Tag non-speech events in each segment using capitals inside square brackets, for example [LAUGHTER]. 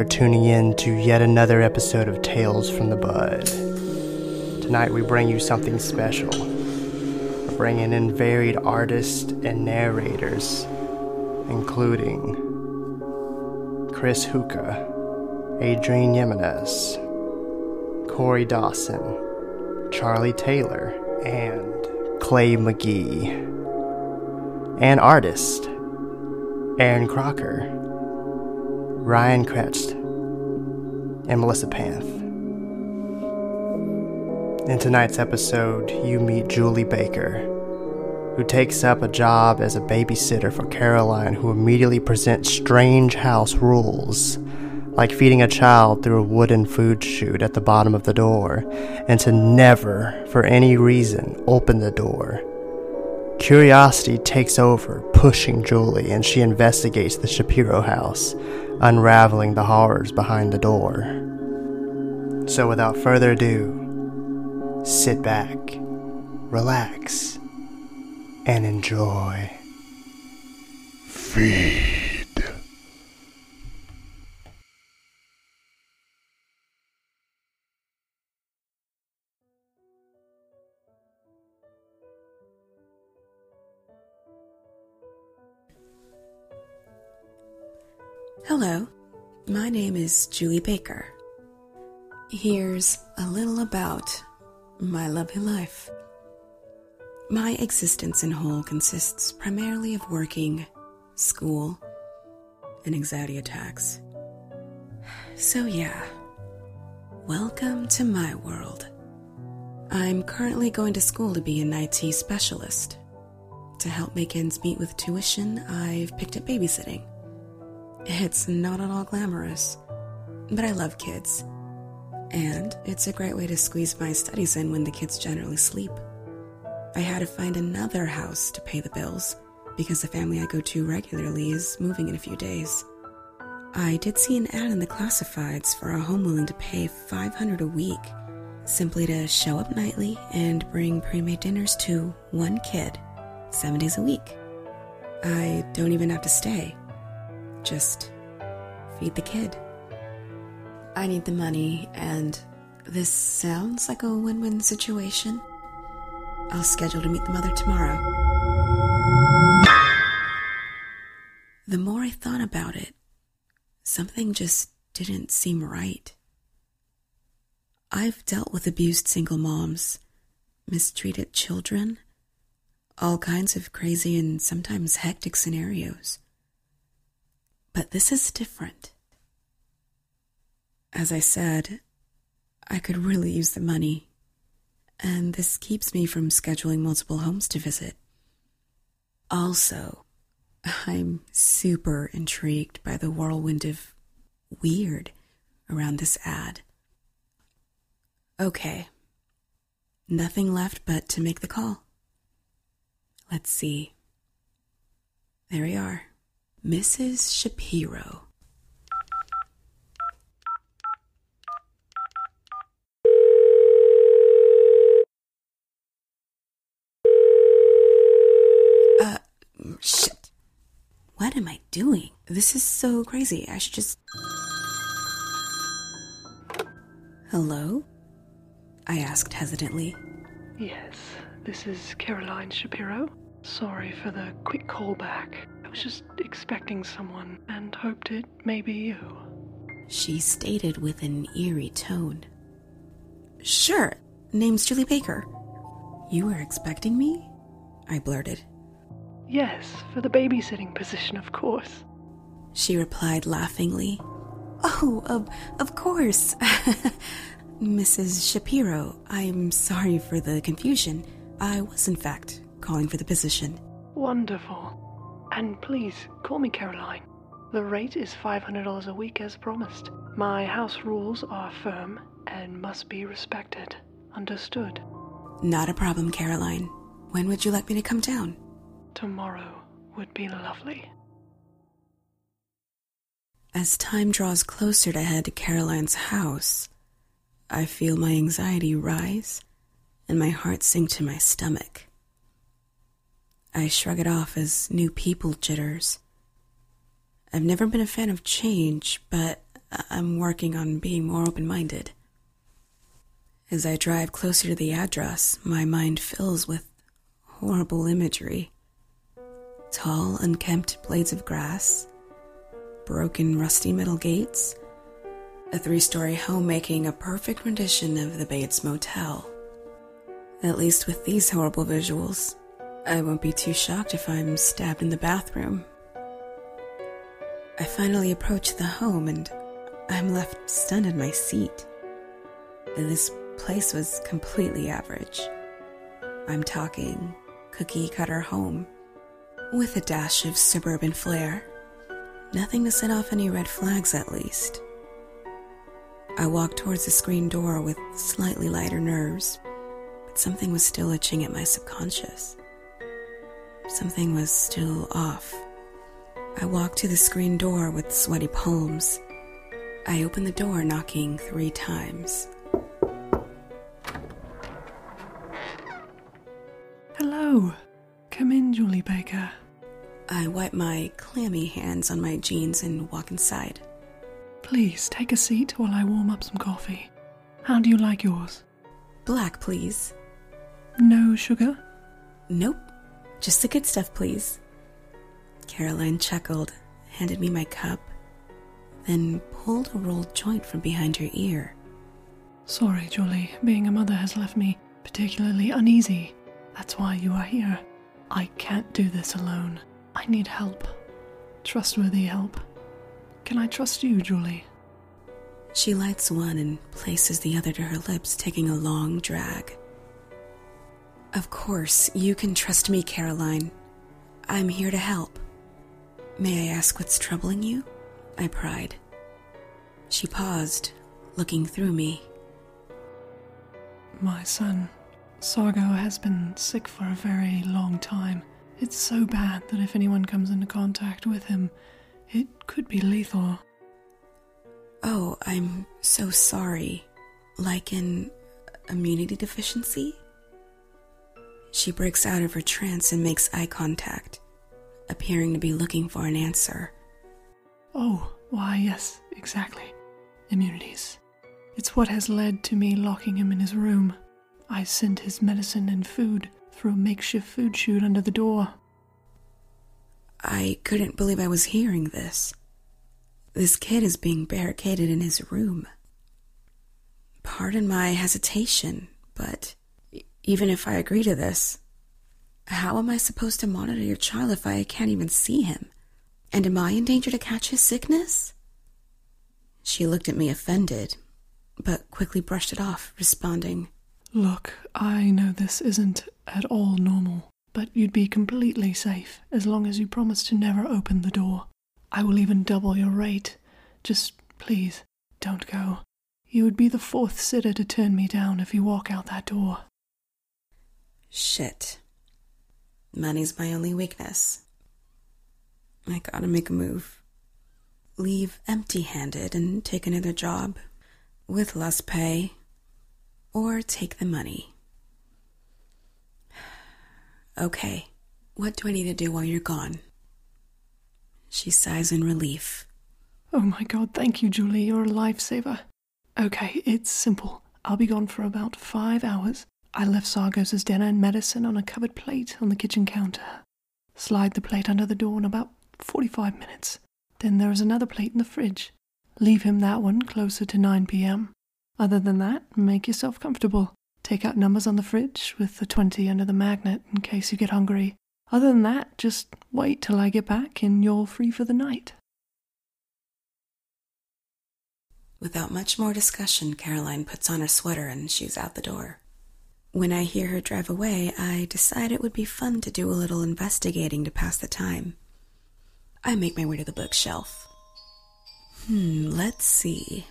For tuning in to yet another episode of Tales from the Bud. Tonight we bring you something special. We're bringing in varied artists and narrators, including Krys Hookuh, Adrienne Jimenez, Korey Dawson, Charlie Taylor, and Clay McGee. An artist, Aaron Crocker, Ryan Kretz, and Melissa Panth. In tonight's episode, you meet Julie Baker, who takes up a job as a babysitter for Caroline, who immediately presents strange house rules, like feeding a child through a wooden food chute at the bottom of the door, and to never, for any reason, open the door. Curiosity takes over, pushing Julie, and she investigates the Shapiro house, unraveling the horrors behind the door. So, without further ado, sit back, relax, and enjoy. Feed. Hello, my name is Julie Baker. Here's a little about my lovely life. My existence in whole consists primarily of working, school, and anxiety attacks. So, yeah, welcome to my world. I'm currently going to school to be an IT specialist. To help make ends meet with tuition, I've picked up babysitting. It's not at all glamorous, but I love kids. And it's a great way to squeeze my studies in when the kids generally sleep. I had to find another house to pay the bills because the family I go to regularly is moving in a few days. I did see an ad in the classifieds for a home willing to pay 500 a week simply to show up nightly and bring pre-made dinners to one kid 7 days a week. I don't even have to stay. Just feed the kid. I need the money, and this sounds like a win win situation. I'll schedule to meet the mother tomorrow. The more I thought about it, something just didn't seem right. I've dealt with abused single moms, mistreated children, all kinds of crazy and sometimes hectic scenarios. But this is different. As I said, I could really use the money, and this keeps me from scheduling multiple homes to visit. Also, I'm super intrigued by the whirlwind of weird around this ad. Okay, nothing left but to make the call. Let's see. There we are. Mrs. Shapiro. Uh, shit. What am I doing? This is so crazy. I should just. Hello? I asked hesitantly. Yes, this is Caroline Shapiro. Sorry for the quick call back. I was just expecting someone and hoped it may be you. She stated with an eerie tone. Sure, name's Julie Baker. You were expecting me? I blurted. Yes, for the babysitting position, of course. She replied laughingly. Oh, of, of course. [LAUGHS] Mrs. Shapiro, I'm sorry for the confusion. I was, in fact, calling for the position. Wonderful. And please, call me Caroline. The rate is $500 a week as promised. My house rules are firm and must be respected. Understood? Not a problem, Caroline. When would you like me to come down? Tomorrow would be lovely. As time draws closer to head to Caroline's house, I feel my anxiety rise and my heart sink to my stomach. I shrug it off as new people jitters. I've never been a fan of change, but I'm working on being more open minded. As I drive closer to the address, my mind fills with horrible imagery tall, unkempt blades of grass, broken, rusty metal gates, a three story home making a perfect rendition of the Bates Motel. At least with these horrible visuals, I won't be too shocked if I'm stabbed in the bathroom. I finally approach the home and I'm left stunned in my seat. This place was completely average. I'm talking cookie cutter home with a dash of suburban flair. Nothing to set off any red flags, at least. I walked towards the screen door with slightly lighter nerves, but something was still itching at my subconscious. Something was still off. I walked to the screen door with sweaty palms. I opened the door, knocking three times. Hello. Come in, Julie Baker. I wipe my clammy hands on my jeans and walk inside. Please take a seat while I warm up some coffee. How do you like yours? Black, please. No sugar? Nope. Just the good stuff, please. Caroline chuckled, handed me my cup, then pulled a rolled joint from behind her ear. Sorry, Julie. Being a mother has left me particularly uneasy. That's why you are here. I can't do this alone. I need help. Trustworthy help. Can I trust you, Julie? She lights one and places the other to her lips, taking a long drag. Of course, you can trust me, Caroline. I'm here to help. May I ask what's troubling you? I pried. She paused, looking through me. My son, Sargo, has been sick for a very long time. It's so bad that if anyone comes into contact with him, it could be lethal. Oh, I'm so sorry. Like an immunity deficiency? She breaks out of her trance and makes eye contact, appearing to be looking for an answer. Oh, why, yes, exactly. Immunities. It's what has led to me locking him in his room. I sent his medicine and food through a makeshift food chute under the door. I couldn't believe I was hearing this. This kid is being barricaded in his room. Pardon my hesitation, but even if I agree to this, how am I supposed to monitor your child if I can't even see him? And am I in danger to catch his sickness? She looked at me offended, but quickly brushed it off, responding, Look, I know this isn't at all normal, but you'd be completely safe as long as you promise to never open the door. I will even double your rate. Just please, don't go. You would be the fourth sitter to turn me down if you walk out that door. Shit. Money's my only weakness. I gotta make a move. Leave empty handed and take another job with less pay, or take the money. [SIGHS] Okay, what do I need to do while you're gone? She sighs in relief. Oh my god, thank you, Julie. You're a lifesaver. Okay, it's simple. I'll be gone for about five hours. I left Sargos's dinner and medicine on a covered plate on the kitchen counter. Slide the plate under the door in about 45 minutes. Then there is another plate in the fridge. Leave him that one closer to 9 p.m. Other than that, make yourself comfortable. Take out numbers on the fridge with the 20 under the magnet in case you get hungry. Other than that, just wait till I get back and you're free for the night. Without much more discussion, Caroline puts on her sweater and she's out the door. When I hear her drive away, I decide it would be fun to do a little investigating to pass the time. I make my way to the bookshelf. Hmm, let's see.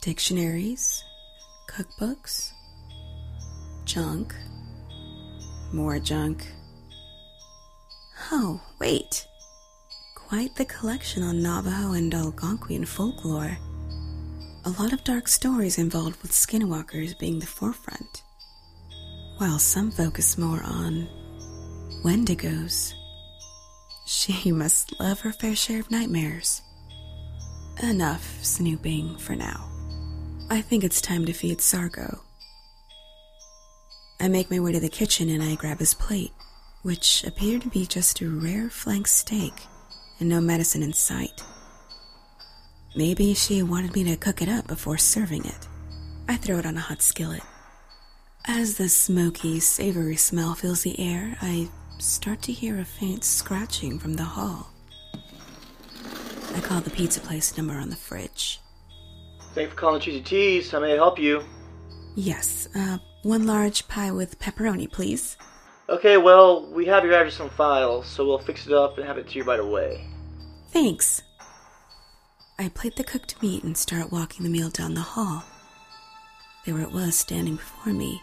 Dictionaries, cookbooks, junk, more junk. Oh, wait. Quite the collection on Navajo and Algonquian folklore. A lot of dark stories involved with skinwalkers being the forefront, while some focus more on Wendigos. She [LAUGHS] must love her fair share of nightmares. enough snooping for now. I think it's time to feed Sargo. I make my way to the kitchen and I grab his plate, which appeared to be just a rare flank steak and no medicine in sight. Maybe she wanted me to cook it up before serving it. I throw it on a hot skillet. As the smoky, savory smell fills the air, I start to hear a faint scratching from the hall. I call the pizza place number on the fridge. Thank you for calling Cheesy Teas. How may I help you? Yes, uh, one large pie with pepperoni, please. Okay, well, we have your address on file, so we'll fix it up and have it to you right away. Thanks. I plate the cooked meat and start walking the meal down the hall. There it was standing before me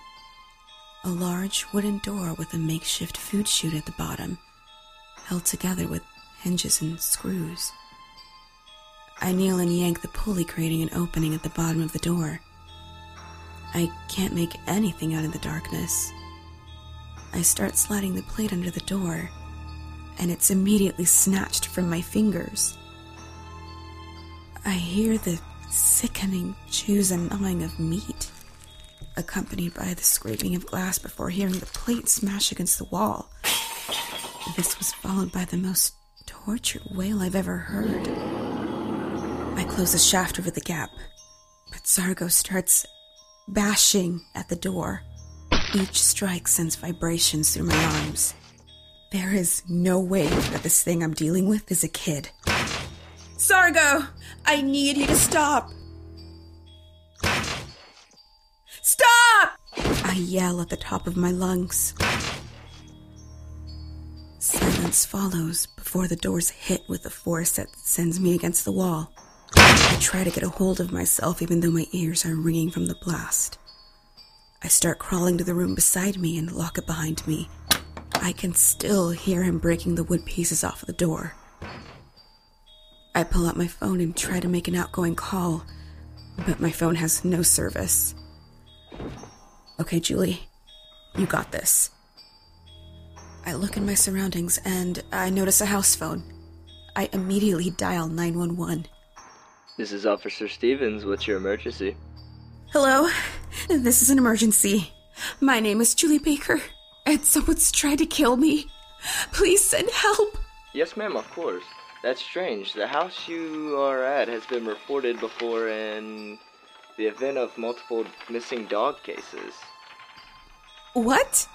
a large wooden door with a makeshift food chute at the bottom, held together with hinges and screws. I kneel and yank the pulley, creating an opening at the bottom of the door. I can't make anything out of the darkness. I start sliding the plate under the door, and it's immediately snatched from my fingers. I hear the sickening chews and gnawing of meat accompanied by the scraping of glass before hearing the plate smash against the wall. This was followed by the most tortured wail I've ever heard. I close the shaft over the gap, but Sargo starts bashing at the door. Each strike sends vibrations through my arms. There is no way that this thing I'm dealing with is a kid. Sargo, I need you to stop. Stop! I yell at the top of my lungs. Silence follows before the doors hit with a force that sends me against the wall. I try to get a hold of myself even though my ears are ringing from the blast. I start crawling to the room beside me and lock it behind me. I can still hear him breaking the wood pieces off the door. I pull out my phone and try to make an outgoing call, but my phone has no service. Okay, Julie, you got this. I look in my surroundings and I notice a house phone. I immediately dial 911. This is Officer Stevens. What's your emergency? Hello, this is an emergency. My name is Julie Baker, and someone's tried to kill me. Please send help. Yes, ma'am, of course. That's strange. The house you are at has been reported before in the event of multiple missing dog cases. What?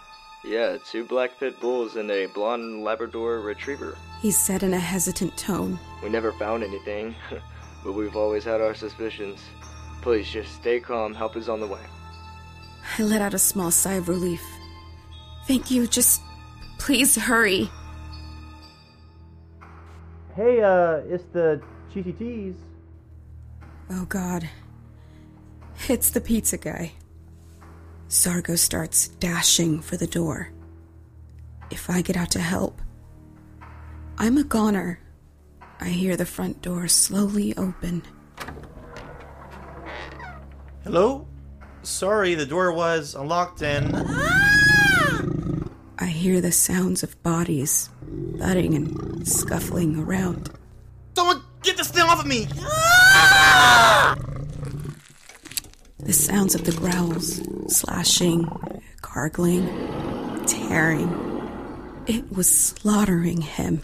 Yeah, two black pit bulls and a blonde Labrador retriever. He said in a hesitant tone. We never found anything, [LAUGHS] but we've always had our suspicions. Please just stay calm. Help is on the way. I let out a small sigh of relief. Thank you. Just please hurry. Hey, uh, it's the Cheesy Teas. Oh, God. It's the pizza guy. Sargo starts dashing for the door. If I get out to help, I'm a goner. I hear the front door slowly open. Hello? Sorry, the door was unlocked and. I hear the sounds of bodies thudding and scuffling around. Someone get this thing off of me! The sounds of the growls, slashing, gargling, tearing. It was slaughtering him.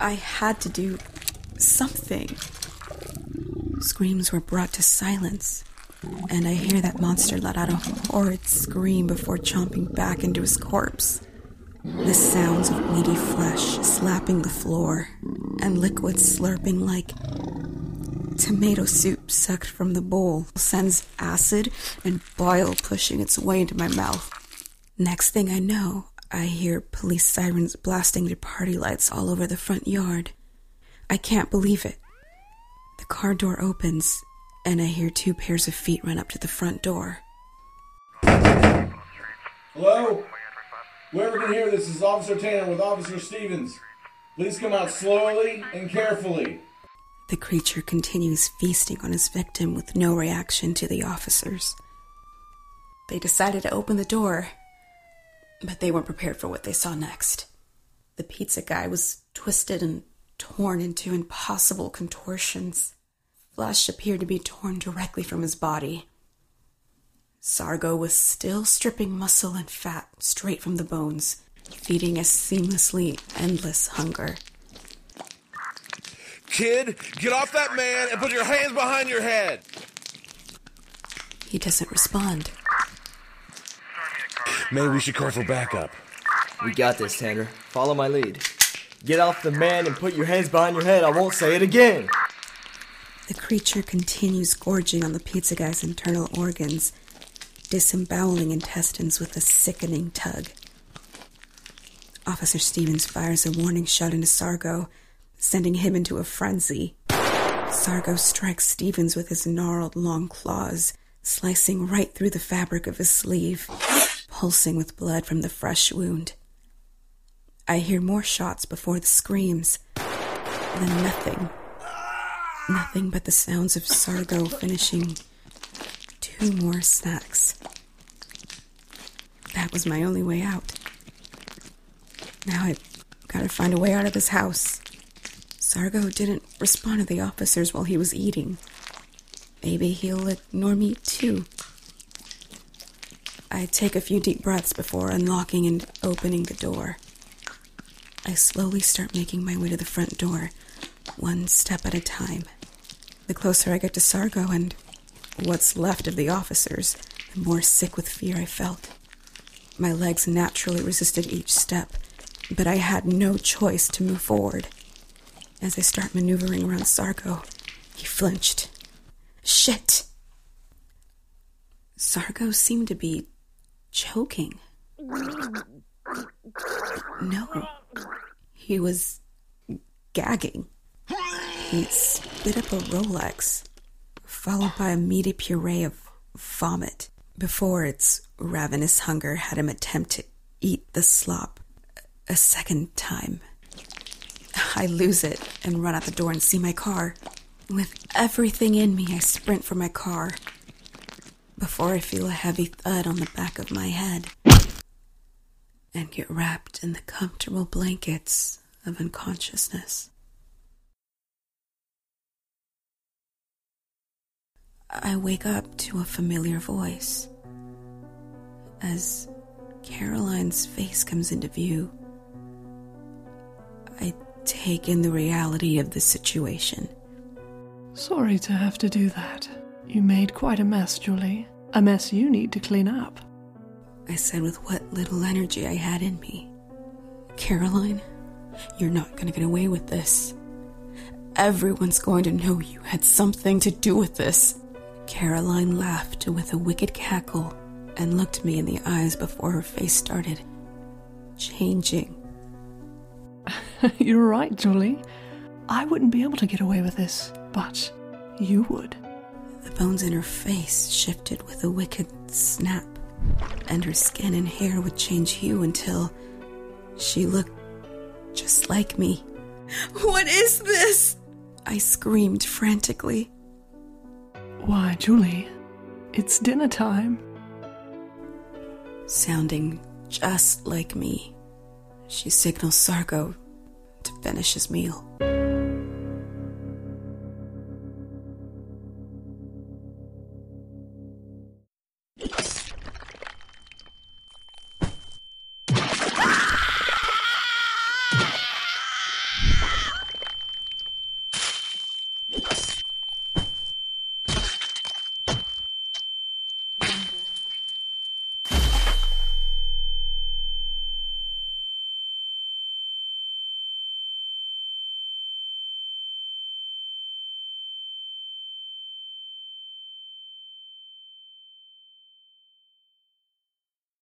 I had to do something. Screams were brought to silence, and I hear that monster let out a horrid scream before chomping back into his corpse. The sounds of meaty flesh slapping the floor and liquid slurping like tomato soup sucked from the bowl sends acid and bile pushing its way into my mouth. Next thing I know, I hear police sirens blasting their party lights all over the front yard. I can't believe it. The car door opens, and I hear two pairs of feet run up to the front door. Hello? Whoever can hear this is Officer Tanner with Officer Stevens. Please come out slowly and carefully. The creature continues feasting on his victim with no reaction to the officers. They decided to open the door, but they weren't prepared for what they saw next. The pizza guy was twisted and torn into impossible contortions. flesh appeared to be torn directly from his body. Sargo was still stripping muscle and fat straight from the bones, feeding a seamlessly endless hunger. Kid, get off that man and put your hands behind your head. He doesn't respond. Maybe we should call for backup. We got this, Tanner. Follow my lead. Get off the man and put your hands behind your head. I won't say it again. The creature continues gorging on the pizza guy's internal organs, disemboweling intestines with a sickening tug. Officer Stevens fires a warning shot into Sargo, sending him into a frenzy. Sargo strikes Stevens with his gnarled long claws, slicing right through the fabric of his sleeve, pulsing with blood from the fresh wound. I hear more shots before the screams, then nothing. Nothing but the sounds of Sargo finishing two more snacks. That was my only way out. Now I've got to find a way out of this house. Sargo didn't respond to the officers while he was eating. Maybe he'll ignore me too. I take a few deep breaths before unlocking and opening the door. I slowly start making my way to the front door, one step at a time. The closer I get to Sargo and what's left of the officers, the more sick with fear I felt. My legs naturally resisted each step, but I had no choice to move forward. As I start maneuvering around Sargo, he flinched. Shit! Sargo seemed to be choking. No, he was gagging. He spit up a Rolex, followed by a meaty puree of vomit, before its ravenous hunger had him attempt to eat the slop a second time. I lose it and run out the door and see my car. With everything in me, I sprint for my car before I feel a heavy thud on the back of my head and get wrapped in the comfortable blankets of unconsciousness. I wake up to a familiar voice. As Caroline's face comes into view, I take in the reality of the situation. Sorry to have to do that. You made quite a mess, Julie. A mess you need to clean up. I said with what little energy I had in me. Caroline, you're not going to get away with this. Everyone's going to know you had something to do with this. Caroline laughed with a wicked cackle and looked me in the eyes before her face started changing. [LAUGHS] You're right, Julie. I wouldn't be able to get away with this, but you would. The bones in her face shifted with a wicked snap, and her skin and hair would change hue until she looked just like me. What is this? I screamed frantically. Why, Julie, it's dinner time. Sounding just like me, she signals Sargo to finish his meal.